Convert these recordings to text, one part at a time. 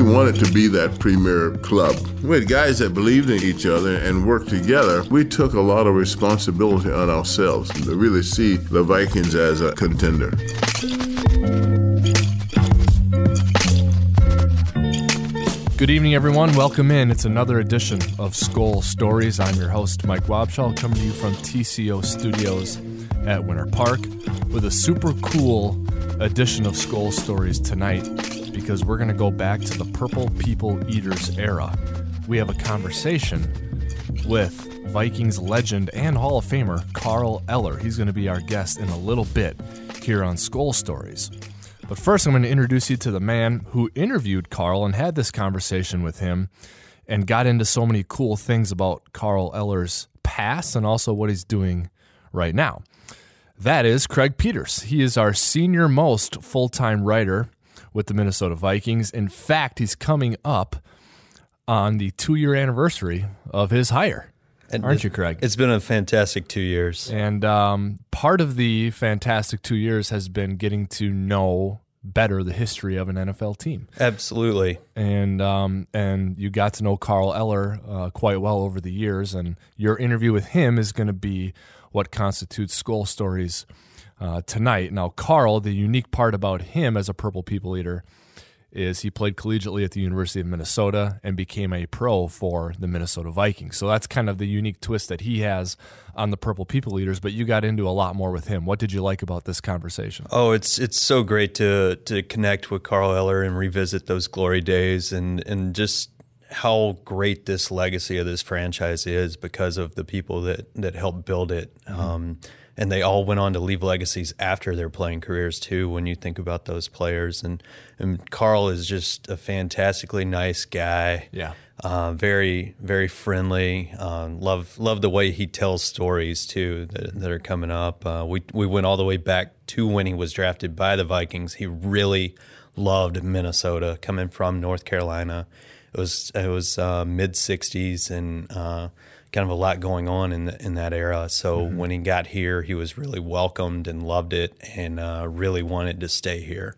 We wanted to be that premier club. We had guys that believed in each other and worked together. We took a lot of responsibility on ourselves to really see the Vikings as a contender. Good evening, everyone. Welcome in. It's another edition of Skol Stories. I'm your host, Mike Wobschall, coming to you from TCO Studios at Winter Park with a super cool edition of Skol Stories tonight because we're going to go back to the Purple People Eaters era. We have a conversation with Vikings legend and Hall of Famer Carl Eller. He's going to be our guest in a little bit here on Skol Stories. But first, I'm going to introduce you to the man who interviewed Carl and had this conversation with him and got into so many cool things about Carl Eller's past and also what he's doing right now. That is Craig Peters. He is our senior most full time writer with the Minnesota Vikings. In fact, he's coming up on the two year anniversary of his hire. And Aren't you, Craig? It's been a fantastic two years. And um, part of the fantastic two years has been getting to know better the history of an NFL team. Absolutely. And um, and you got to know Carl Eller uh, quite well over the years, and your interview with him is going to be what constitutes Skol Stories uh, tonight. Now, Carl, the unique part about him as a Purple People Eater is he played collegiately at the University of Minnesota and became a pro for the Minnesota Vikings. So that's kind of the unique twist that he has on the Purple People Eaters. But you got into a lot more with him. What did you like about this conversation? Oh, it's it's so great to to connect with Carl Eller and revisit those glory days and and just how great this legacy of this franchise is because of the people that that helped build it. Mm-hmm. Um, and they all went on to leave legacies after their playing careers too. When you think about those players, and and Carl is just a fantastically nice guy. Yeah, uh, very very friendly. Um, love love the way he tells stories too that, that are coming up. Uh, we we went all the way back to when he was drafted by the Vikings. He really loved Minnesota, coming from North Carolina. It was it was uh, mid '60s and uh, kind of a lot going on in the, in that era. So mm-hmm. when he got here, he was really welcomed and loved it, and uh, really wanted to stay here.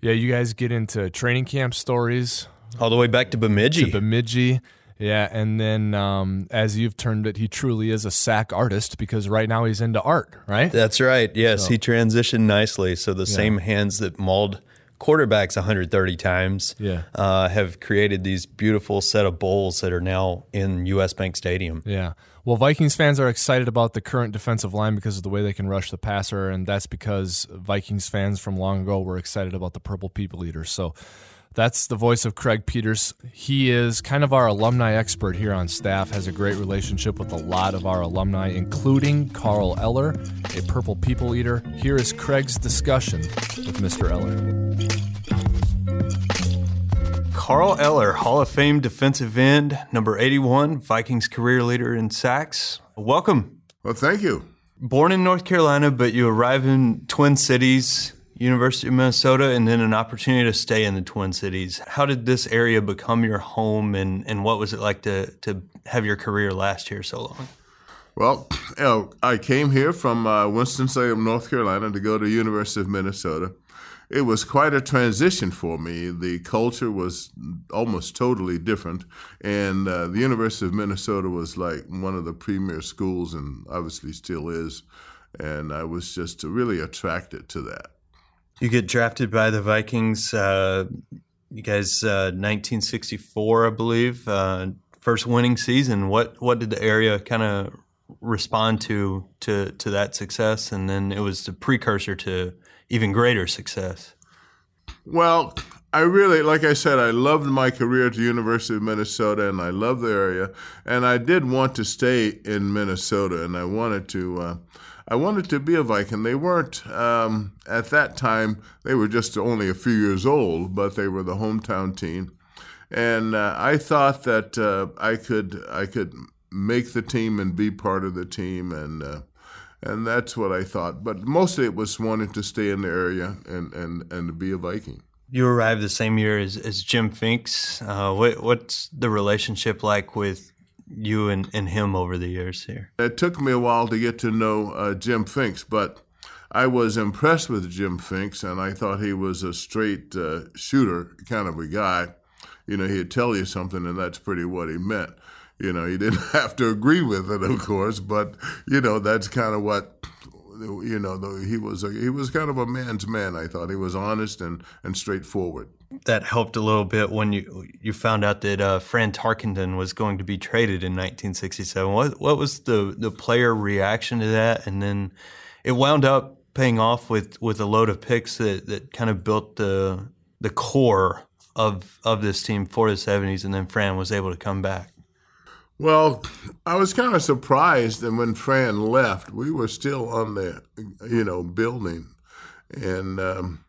Yeah, you guys get into training camp stories all the way back to Bemidji. To Bemidji. Yeah, and then um, as you've termed it, he truly is a sack artist because right now he's into art, right? That's right. Yes, so. he transitioned nicely. So the yeah. same hands that mauled quarterbacks 130 times yeah. uh, have created these beautiful set of bowls that are now in US Bank Stadium. Yeah. Well, Vikings fans are excited about the current defensive line because of the way they can rush the passer, and that's because Vikings fans from long ago were excited about the Purple People Eaters. So that's the voice of Craig Peters. He is kind of our alumni expert here on staff, has a great relationship with a lot of our alumni, including Carl Eller, a Purple People Eater. Here is Craig's discussion with Mr. Eller. Carl Eller, Hall of Fame defensive end, number 81, Vikings career leader in sacks. Welcome. Well, thank you. Born in North Carolina, but you arrive in Twin Cities University of Minnesota, and then an opportunity to stay in the Twin Cities. How did this area become your home, and, and what was it like to, to have your career last here so long? Well, you know, I came here from uh, Winston-Salem, North Carolina, to go to University of Minnesota. It was quite a transition for me. The culture was almost totally different, and uh, the University of Minnesota was like one of the premier schools, and obviously still is. And I was just really attracted to that. You get drafted by the Vikings. Uh, you guys, uh, 1964, I believe, uh, first winning season. What what did the area kind of respond to to to that success? And then it was the precursor to even greater success. Well, I really, like I said, I loved my career at the University of Minnesota, and I love the area, and I did want to stay in Minnesota, and I wanted to. I wanted to be a Viking. They weren't um, at that time. They were just only a few years old, but they were the hometown team, and uh, I thought that uh, I could I could make the team and be part of the team, and uh, and that's what I thought. But mostly it was wanting to stay in the area and and and to be a Viking. You arrived the same year as, as Jim Finks. Uh, what, what's the relationship like with you and, and him over the years here? It took me a while to get to know uh, Jim Finks, but I was impressed with Jim Finks, and I thought he was a straight uh, shooter kind of a guy. you know, he'd tell you something, and that's pretty what he meant. You know, he didn't have to agree with it, of course, but you know, that's kind of what you know. He was a, he was kind of a man's man. I thought he was honest and and straightforward. That helped a little bit when you you found out that uh, Fran Tarkenton was going to be traded in 1967. What what was the the player reaction to that? And then it wound up paying off with with a load of picks that that kind of built the the core of of this team for the 70s, and then Fran was able to come back. Well, I was kind of surprised that when Fran left, we were still on the, you know, building, and um,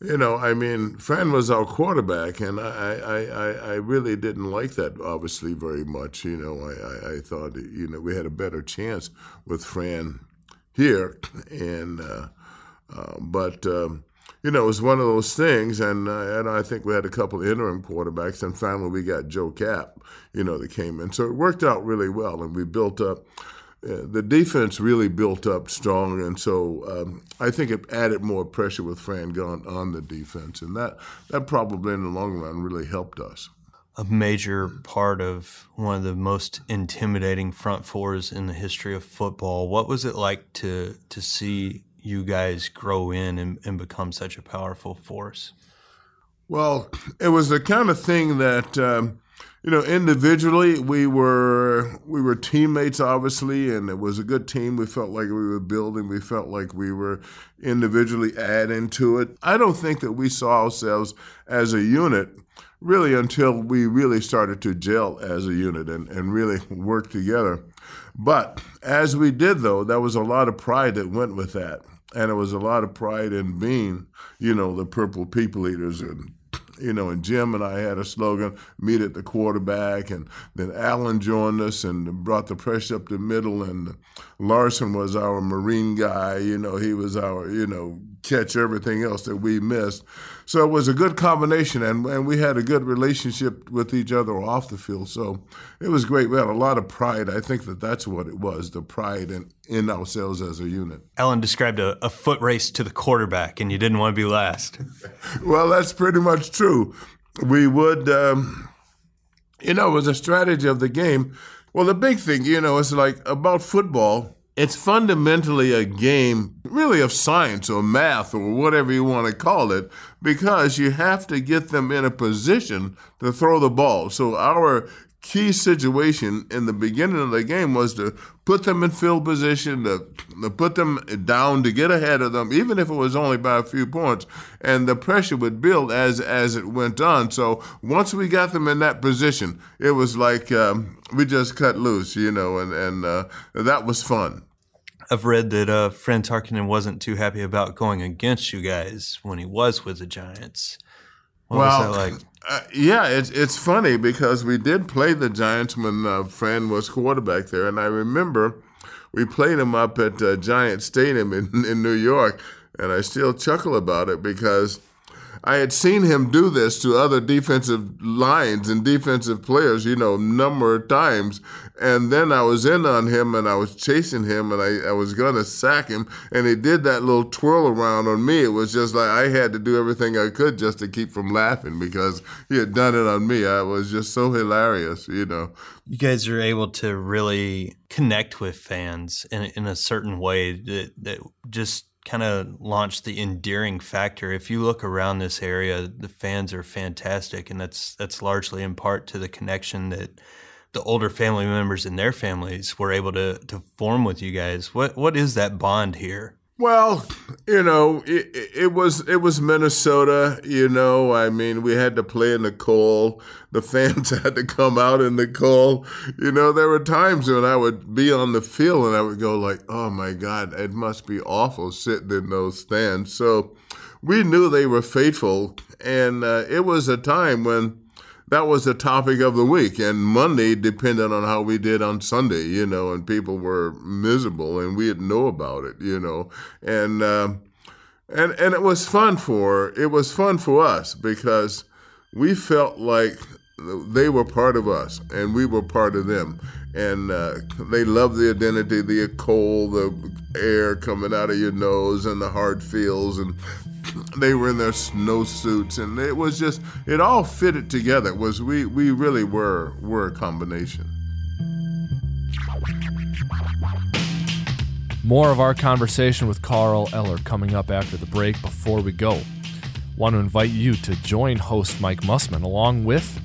you know, I mean, Fran was our quarterback, and I, I, I, I really didn't like that obviously very much. You know, I, I, I thought you know we had a better chance with Fran here, and uh, uh, but. Um, you know, it was one of those things, and uh, and I think we had a couple interim quarterbacks, and finally we got Joe Kapp, you know, that came in. So it worked out really well, and we built up. Uh, the defense really built up strong, and so um, I think it added more pressure with Fran gone on the defense, and that that probably in the long run really helped us. A major part of one of the most intimidating front fours in the history of football. What was it like to to see you guys grow in and, and become such a powerful force? Well, it was the kind of thing that um, you know individually we were we were teammates obviously, and it was a good team. We felt like we were building. We felt like we were individually adding to it. I don't think that we saw ourselves as a unit really until we really started to gel as a unit and, and really work together. But as we did, though, there was a lot of pride that went with that and it was a lot of pride in being, you know, the Purple People Eaters. And, you know, and Jim and I had a slogan, meet at the quarterback. And then Alan joined us and brought the pressure up the middle. And Larsen was our Marine guy. You know, he was our, you know, catch everything else that we missed. So it was a good combination, and, and we had a good relationship with each other off the field. So it was great. We had a lot of pride. I think that that's what it was the pride in, in ourselves as a unit. Alan described a, a foot race to the quarterback, and you didn't want to be last. well, that's pretty much true. We would, um, you know, it was a strategy of the game. Well, the big thing, you know, is like about football it's fundamentally a game, really, of science or math or whatever you want to call it, because you have to get them in a position to throw the ball. So, our key situation in the beginning of the game was to put them in field position, to, to put them down to get ahead of them, even if it was only by a few points. And the pressure would build as as it went on. So once we got them in that position, it was like um, we just cut loose, you know, and and uh, that was fun. I've read that uh, Fran Tarkenton wasn't too happy about going against you guys when he was with the Giants. What well, was that like? Uh, yeah, it's it's funny because we did play the Giants when uh, Fran was quarterback there, and I remember we played him up at uh, Giant Stadium in in New York, and I still chuckle about it because I had seen him do this to other defensive lines and defensive players, you know, number of times. And then I was in on him and I was chasing him and I, I was going to sack him. And he did that little twirl around on me. It was just like I had to do everything I could just to keep from laughing because he had done it on me. I was just so hilarious, you know. You guys are able to really connect with fans in, in a certain way that, that just kind of launched the endearing factor. If you look around this area, the fans are fantastic, and that's that's largely in part to the connection that the older family members and their families were able to to form with you guys. What what is that bond here? Well, you know, it, it, was it was Minnesota. You know, I mean, we had to play in the cold. The fans had to come out in the cold. You know, there were times when I would be on the field and I would go like, "Oh my God, it must be awful sitting in those stands." So we knew they were faithful, and uh, it was a time when that was the topic of the week. And Monday depended on how we did on Sunday, you know, and people were miserable and we didn't know about it, you know. And uh, and and it was fun for it was fun for us because we felt like they were part of us and we were part of them and uh, they loved the identity the cold the air coming out of your nose and the hard feels and they were in their snowsuits, and it was just it all fitted together. It was we we really were were a combination. More of our conversation with Carl Eller coming up after the break. Before we go, want to invite you to join host Mike Mussman along with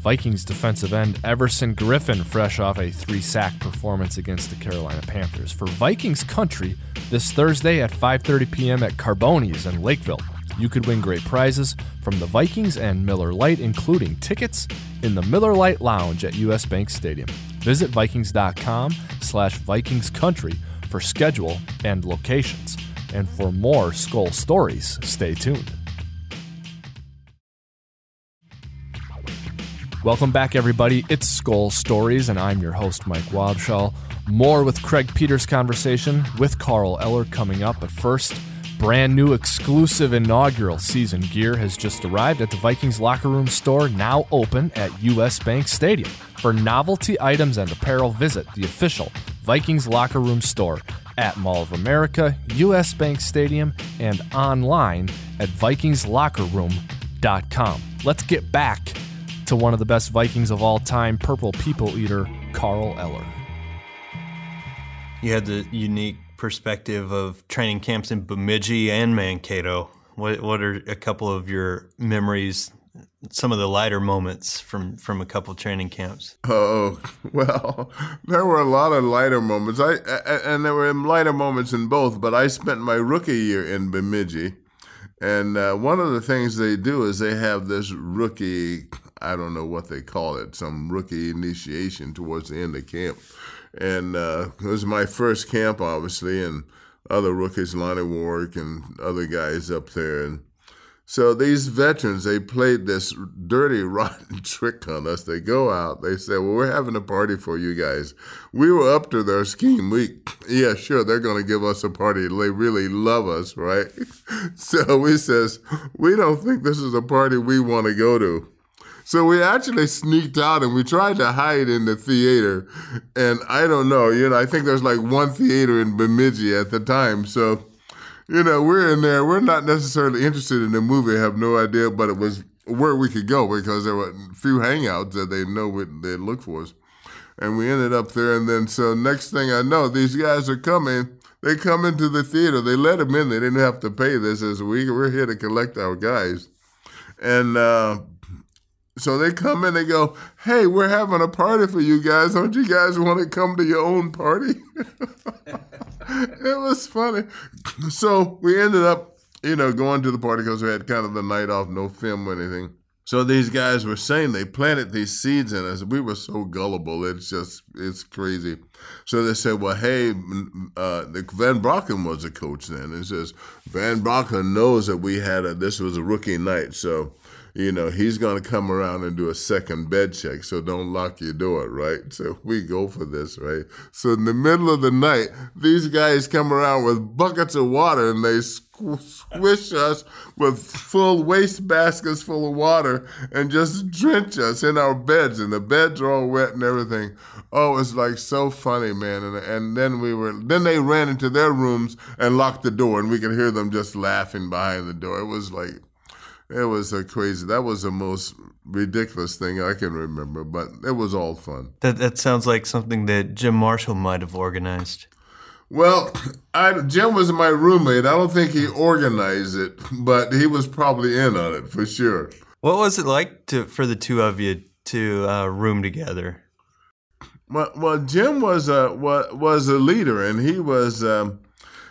Vikings defensive end Everson Griffen, fresh off a three sack performance against the Carolina Panthers, for Vikings Country this Thursday at 5:30 p.m. at Carboni's in Lakeville. You could win great prizes from the Vikings and Miller Lite, including tickets in the Miller Lite Lounge at US Bank Stadium. Visit Vikings.com slash Vikings Country for schedule and locations. And for more Skol stories, stay tuned. Welcome back, everybody. It's Skol Stories, and I'm your host, Mike Wobschall. More with Craig Peters' conversation with Carl Eller coming up. But first, brand new exclusive inaugural season gear has just arrived at the Vikings locker room store, now open at US Bank Stadium. For novelty items and apparel, visit the official Vikings locker room store at Mall of America, US Bank Stadium, and online at VikingsLockerRoom.com. Let's get back to one of the best Vikings of all time, Purple People Eater, Carl Eller. You had the unique perspective of training camps in Bemidji and Mankato. What what are a couple of your memories? Some of the lighter moments from from a couple training camps. Oh well, there were a lot of lighter moments. I and there were lighter moments in both. But I spent my rookie year in Bemidji, and uh, one of the things they do is they have this rookie. I don't know what they call it, some rookie initiation towards the end of camp and uh, it was my first camp, obviously, and other rookies, Lonnie Warwick and other guys up there. And so these veterans, they played this dirty, rotten trick on us. They go out, they say, Well, we're having a party for you guys. We were up to their scheme. We, yeah, sure, they're going to give us a party. They really love us, right? so we says, We don't think this is a party we want to go to. So we actually sneaked out and we tried to hide in the theater. And I don't know, you know, I think there's like one theater in Bemidji at the time. So, you know, we're in there. We're not necessarily interested in the movie. Have no idea, but it was where we could go because there were a few hangouts that they know what they look for us. And we ended up there. And then, so next thing I know, these guys are coming. They come into the theater. They let them in. They didn't have to pay this as we we're here to collect our guys. And uh, so they come in, and go, Hey, we're having a party for you guys. Don't you guys want to come to your own party? it was funny. So we ended up, you know, going to the party because we had kind of the night off, no film or anything. So these guys were saying they planted these seeds in us. We were so gullible. It's just, it's crazy. So they said, well, hey, uh, Van Brocklin was a coach then. And says, Van Brocklin knows that we had a, this was a rookie night. So you know, he's going to come around and do a second bed check. So don't lock your door, right? So we go for this, right? So in the middle of the night, these guys come around with buckets of water and they squish us with full waste baskets full of water and just drench us in our beds. And the beds are all wet and everything. Oh, it's like so funny, man. And, and then we were, then they ran into their rooms and locked the door and we could hear them just laughing behind the door. It was like, it was a crazy. That was the most ridiculous thing I can remember, but it was all fun. That that sounds like something that Jim Marshall might have organized. Well, I, Jim was my roommate. I don't think he organized it, but he was probably in on it for sure. What was it like to for the two of you to uh, room together? Well, well, Jim was a was, was a leader, and he was um,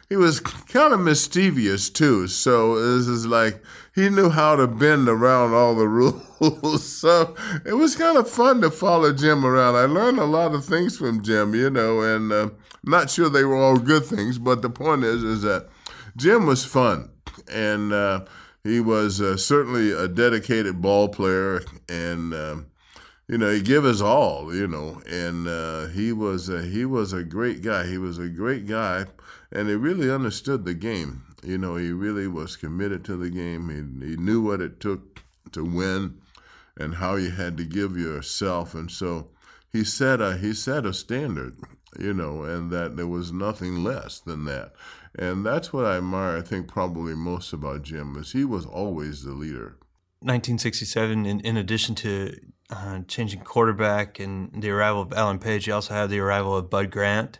he was kind of mischievous too. So this is like he knew how to bend around all the rules. so it was kind of fun to follow Jim around. I learned a lot of things from Jim, you know, and uh, not sure they were all good things, but the point is, is that Jim was fun, and uh, he was uh, certainly a dedicated ball player, and um, you know he gave his all, you know, and uh, he was a, he was a great guy. He was a great guy, and he really understood the game you know, he really was committed to the game. He, he knew what it took to win and how you had to give yourself. And so he set a he set a standard. you know, and that there was nothing less than that. And that's what I admire, I think, probably most about Jim, is he was always the leader. 1967, in, in addition to uh, changing quarterback and the arrival of Alan Page, you also had the arrival of Bud Grant,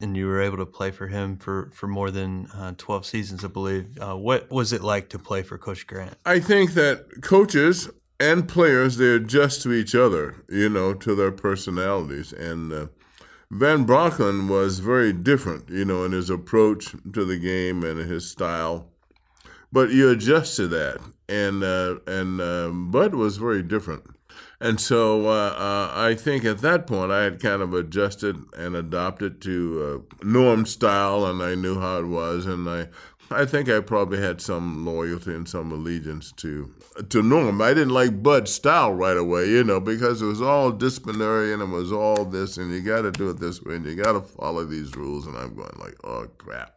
and you were able to play for him for, for more than uh, 12 seasons, I believe. Uh, what was it like to play for Coach Grant? I think that coaches and players, they adjust to each other, you know, to their personalities. And uh, Van Brocklin was very different, you know, in his approach to the game and his style. But you adjust to that, and uh, and um, Bud was very different, and so uh, uh, I think at that point I had kind of adjusted and adopted to uh, Norm's style, and I knew how it was, and I I think I probably had some loyalty and some allegiance to to Norm. I didn't like Bud's style right away, you know, because it was all disciplinary and it was all this, and you got to do it this way, and you got to follow these rules. And I'm going like, oh crap,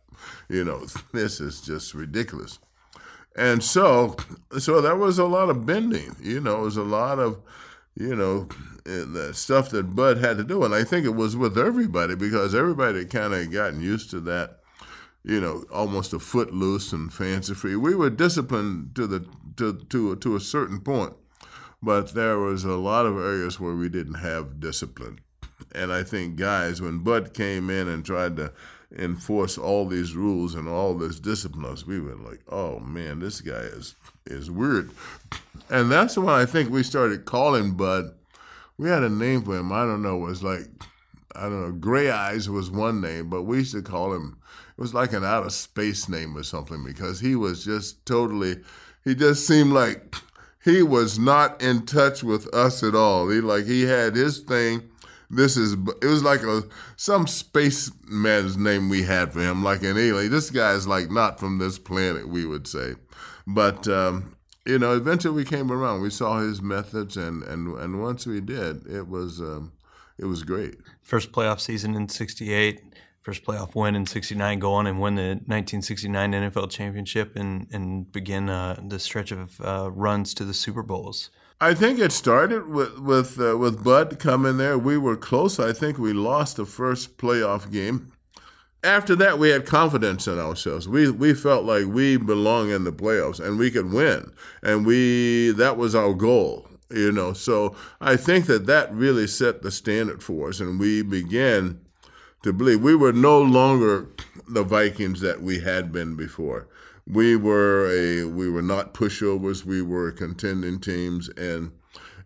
you know, this is just ridiculous. And so, so that was a lot of bending, you know, it was a lot of, you know, the stuff that Bud had to do, and I think it was with everybody because everybody kind of gotten used to that you know, almost a foot loose and fancy free. We were disciplined to the to to to a certain point, but there was a lot of areas where we didn't have discipline. And I think guys, when Bud came in and tried to enforce all these rules and all this discipline, Us. we were like, "Oh man, this guy is is weird." And that's when I think we started calling Bud. We had a name for him. I don't know. It was like I don't know. Gray Eyes was one name, but we used to call him it was like an out of space name or something because he was just totally he just seemed like he was not in touch with us at all he like he had his thing this is it was like a some spaceman's name we had for him. Like an alien. This guy's like not from this planet we would say. But um, you know eventually we came around. We saw his methods and and and once we did it was um, it was great. First playoff season in 68 first playoff win in 69 go on and win the 1969 NFL championship and, and begin uh, the stretch of uh, runs to the Super Bowls. I think it started with with uh, with Bud coming there. We were close. I think we lost the first playoff game. After that, we had confidence in ourselves. We we felt like we belong in the playoffs and we could win, and we that was our goal. You know, so I think that that really set the standard for us, and we began to believe. We were no longer the Vikings that we had been before. We were a we were not pushovers. We were contending teams, and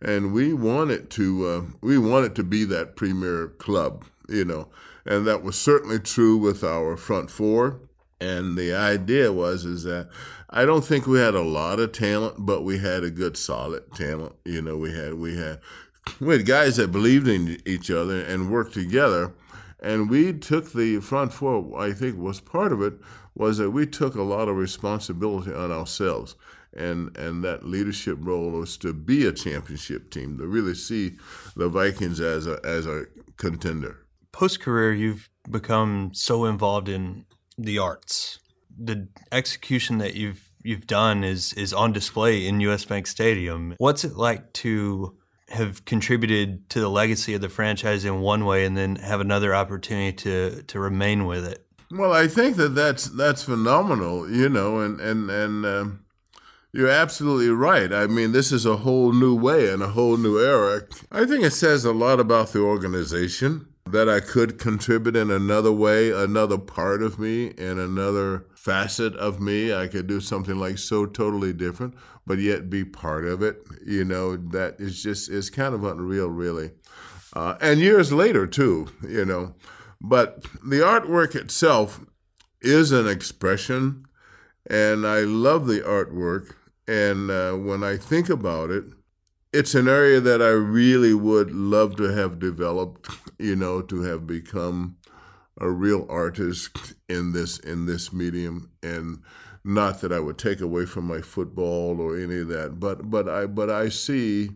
and we wanted to uh, we wanted to be that premier club, you know, and that was certainly true with our front four. And the idea was is that I don't think we had a lot of talent, but we had a good solid talent. You know, we had we had we had guys that believed in each other and worked together and we took the front four, I think was part of it, was that we took a lot of responsibility on ourselves. And, and that leadership role was to be a championship team, to really see the Vikings as a, as a contender. Post career, you've become so involved in the arts. The execution that you've you've done is is on display in US Bank Stadium. What's it like to have contributed to the legacy of the franchise in one way and then have another opportunity to to remain with it. Well, I think that that's that's phenomenal, you know, and and and um, you're absolutely right. I mean, this is a whole new way and a whole new era. I think it says a lot about the organization that I could contribute in another way, another part of me, and another facet of me. I could do something like so totally different, but yet be part of it. You know, that is just is kind of unreal, really. Uh, and years later too, you know. But the artwork itself is an expression, and I love the artwork. And uh, when I think about it, it's an area that I really would love to have developed, you know, to have become a real artist in this in this medium and not that I would take away from my football or any of that, but but I but I see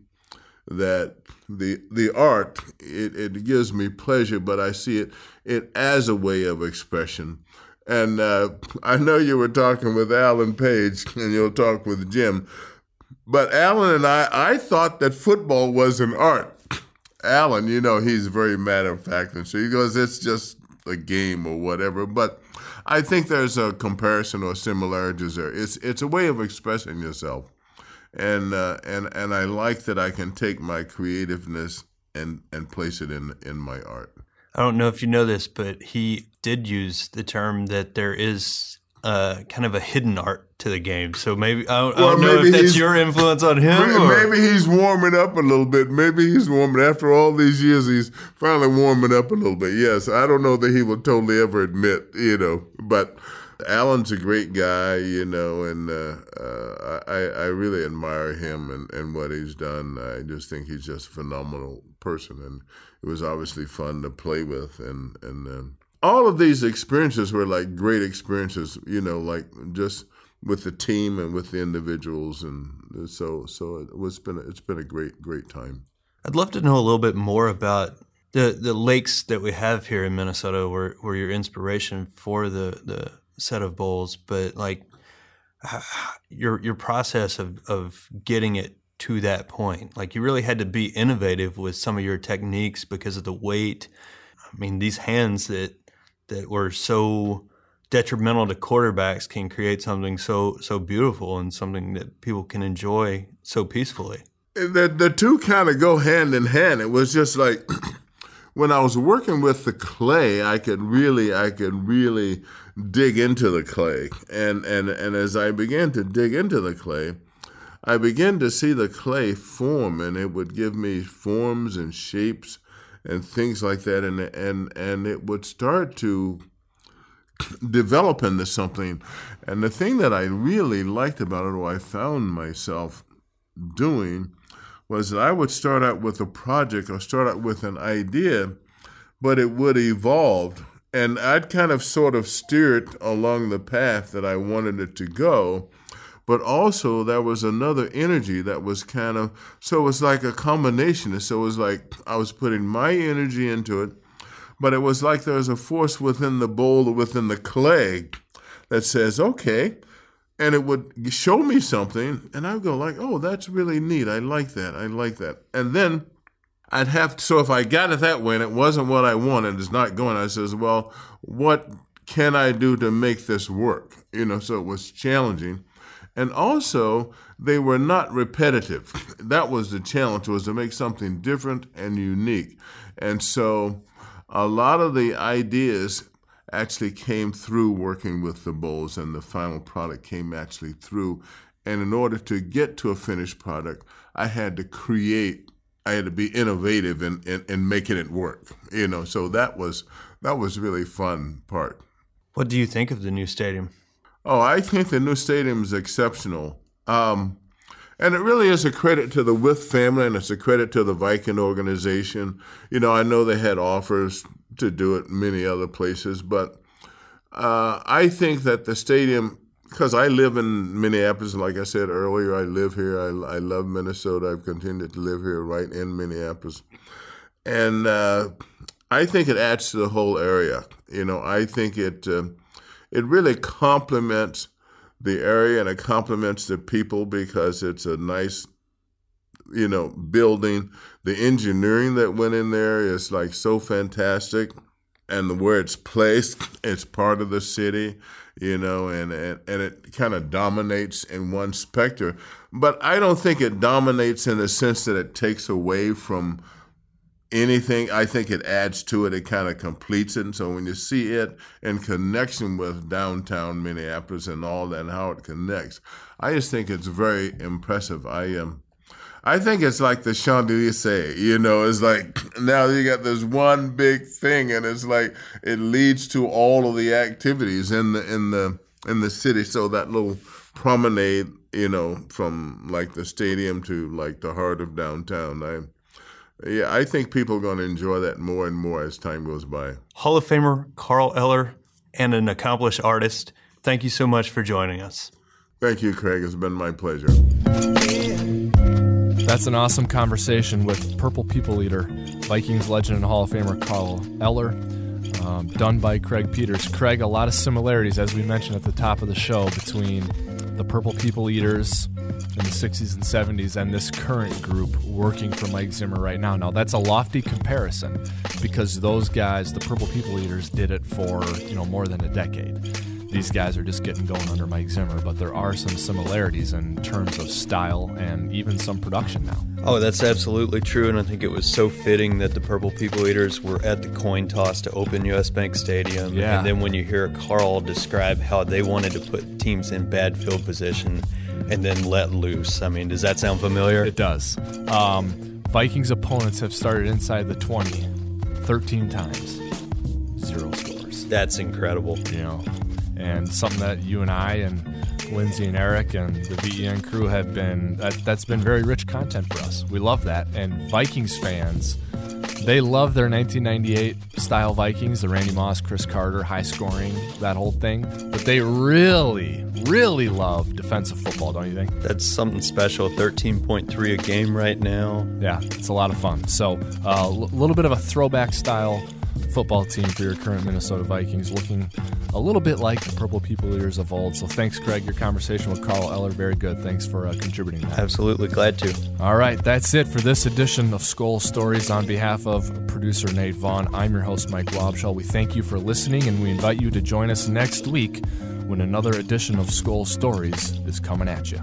that the the art it, it gives me pleasure, but I see it it as a way of expression. And uh, I know you were talking with Alan Page, and you'll talk with Jim. But Alan and I, I thought that football was an art. Alan, you know, he's very matter of fact, and so he goes, "It's just a game or whatever." But I think there's a comparison or similarities there. It's it's a way of expressing yourself, and uh, and and I like that I can take my creativeness and and place it in in my art. I don't know if you know this, but he did use the term that there is uh, kind of a hidden art to the game. So maybe I don't, well, I don't know if that's your influence on him. Maybe, maybe, he's warming up a little bit. Maybe he's warming. After all these years, he's finally warming up a little bit. Yes, I don't know that he will totally ever admit, you know, but. Alan's a great guy, you know, and uh, uh, I, I really admire him and, and what he's done. I just think he's just a phenomenal person, and it was obviously fun to play with. And and um, all of these experiences were like great experiences, you know, like just with the team and with the individuals, and so so it was been it's been a great great time. I'd love to know a little bit more about the the lakes that we have here in Minnesota, were were your inspiration for the the set of bowls, but like your your process of of getting it to that point, like you really had to be innovative with some of your techniques because of the weight. I mean, these hands that that were so detrimental to quarterbacks can create something so so beautiful and something that people can enjoy so peacefully. The the two kind of go hand in hand. It was just like when I was working with the clay, I could really I could really dig into the clay. And and and as I began to dig into the clay, I began to see the clay form and it would give me forms and shapes and things like that and and and it would start to develop into something. And the thing that I really liked about it, or I found myself doing, was that I would start out with a project or start out with an idea, but it would evolve. And I'd kind of sort of steer it along the path that I wanted it to go. But also, there was another energy that was kind of so it was like a combination. So it was like I was putting my energy into it, but it was like there was a force within the bowl or within the clay that says, okay, and it would show me something, and I would go like, oh, that's really neat. I like that. I like that. And then I'd have to, so if I got it that way and it wasn't what I wanted, it's not going, I says, well, what can I do to make this work? You know, so it was challenging. And also, they were not repetitive. That was the challenge, was to make something different and unique. And so a lot of the ideas actually came through working with the bowls, and the final product came actually through. And in order to get to a finished product, I had to create, I had to be innovative in, in, in making it work. You know, so that was that was really fun part. What do you think of the new stadium? Oh, I think the new stadium is exceptional. Um, and it really is a credit to the Wilf family and it's a credit to the Viking organization. You know, I know they had offers to do it many other places, but uh, I think that the stadium, because I live in Minneapolis, like I said earlier, I live here. I, I love Minnesota. I've continued to live here right in Minneapolis. And uh, I think it adds to the whole area. You know, I think it uh, it really complements the area and it complements the people because it's a nice you know building. The engineering that went in there is like so fantastic. And where it's placed it's part of the city you know and and, and it kind of dominates in one specter. But i don't think it dominates in the sense that it takes away from anything i think it adds to it it kind of completes it and so when you see it in connection with downtown minneapolis and all that and how it connects i just think it's very impressive i am um, I think it's like the Champs-Élysées, you know, it's like now you got this one big thing and it's like it leads to all of the activities in the in the in the city. So that little promenade, you know, from like the stadium to like the heart of downtown. I yeah, I think people are going to enjoy that more and more as time goes by. Hall of Famer Carl Eller and an accomplished artist, thank you so much for joining us. Thank you, Craig. It's been my pleasure. That's an awesome conversation with Purple People Eater, Vikings legend and Hall of Famer Carl Eller, um, done by Craig Peters. Craig, a lot of similarities, as we mentioned at the top of the show, between the Purple People Eaters in the 60s and 70s and this current group working for Mike Zimmer right now. Now, that's a lofty comparison because those guys, the Purple People Eaters, did it for, you know, more than a decade. These guys are just getting going under Mike Zimmer, but there are some similarities in terms of style and even some production now. Oh, that's absolutely true, and I think it was so fitting that the Purple People Eaters were at the coin toss to open US Bank Stadium. Yeah. And then when you hear Carl describe how they wanted to put teams in bad field position and then let loose, I mean, does that sound familiar? It does. Um, Vikings opponents have started inside the 20 13 times, zero scores. That's incredible. You know, and something that you and I and Lindsay and Eric and the VEN crew have been that, that's been very rich content for us. We love that, and Vikings fans. They love their 1998 style Vikings, the Randy Moss, Cris Carter, high scoring, that whole thing. But they really, really love defensive football, don't you think? That's something special. 13.3 a game right now. Yeah, it's a lot of fun. So, a uh, l- little bit of a throwback style football team for your current Minnesota Vikings, looking a little bit like the Purple People Eaters of old. So, thanks, Greg. Your conversation with Carl Eller, very good. Thanks for uh, contributing. That. Absolutely glad to. All right, that's it for this edition of Skol Stories. On behalf of producer Nate Vaughn, I'm your host, Mike Wobschall. We thank you for listening, and we invite you to join us next week when another edition of Skol Stories is coming at you.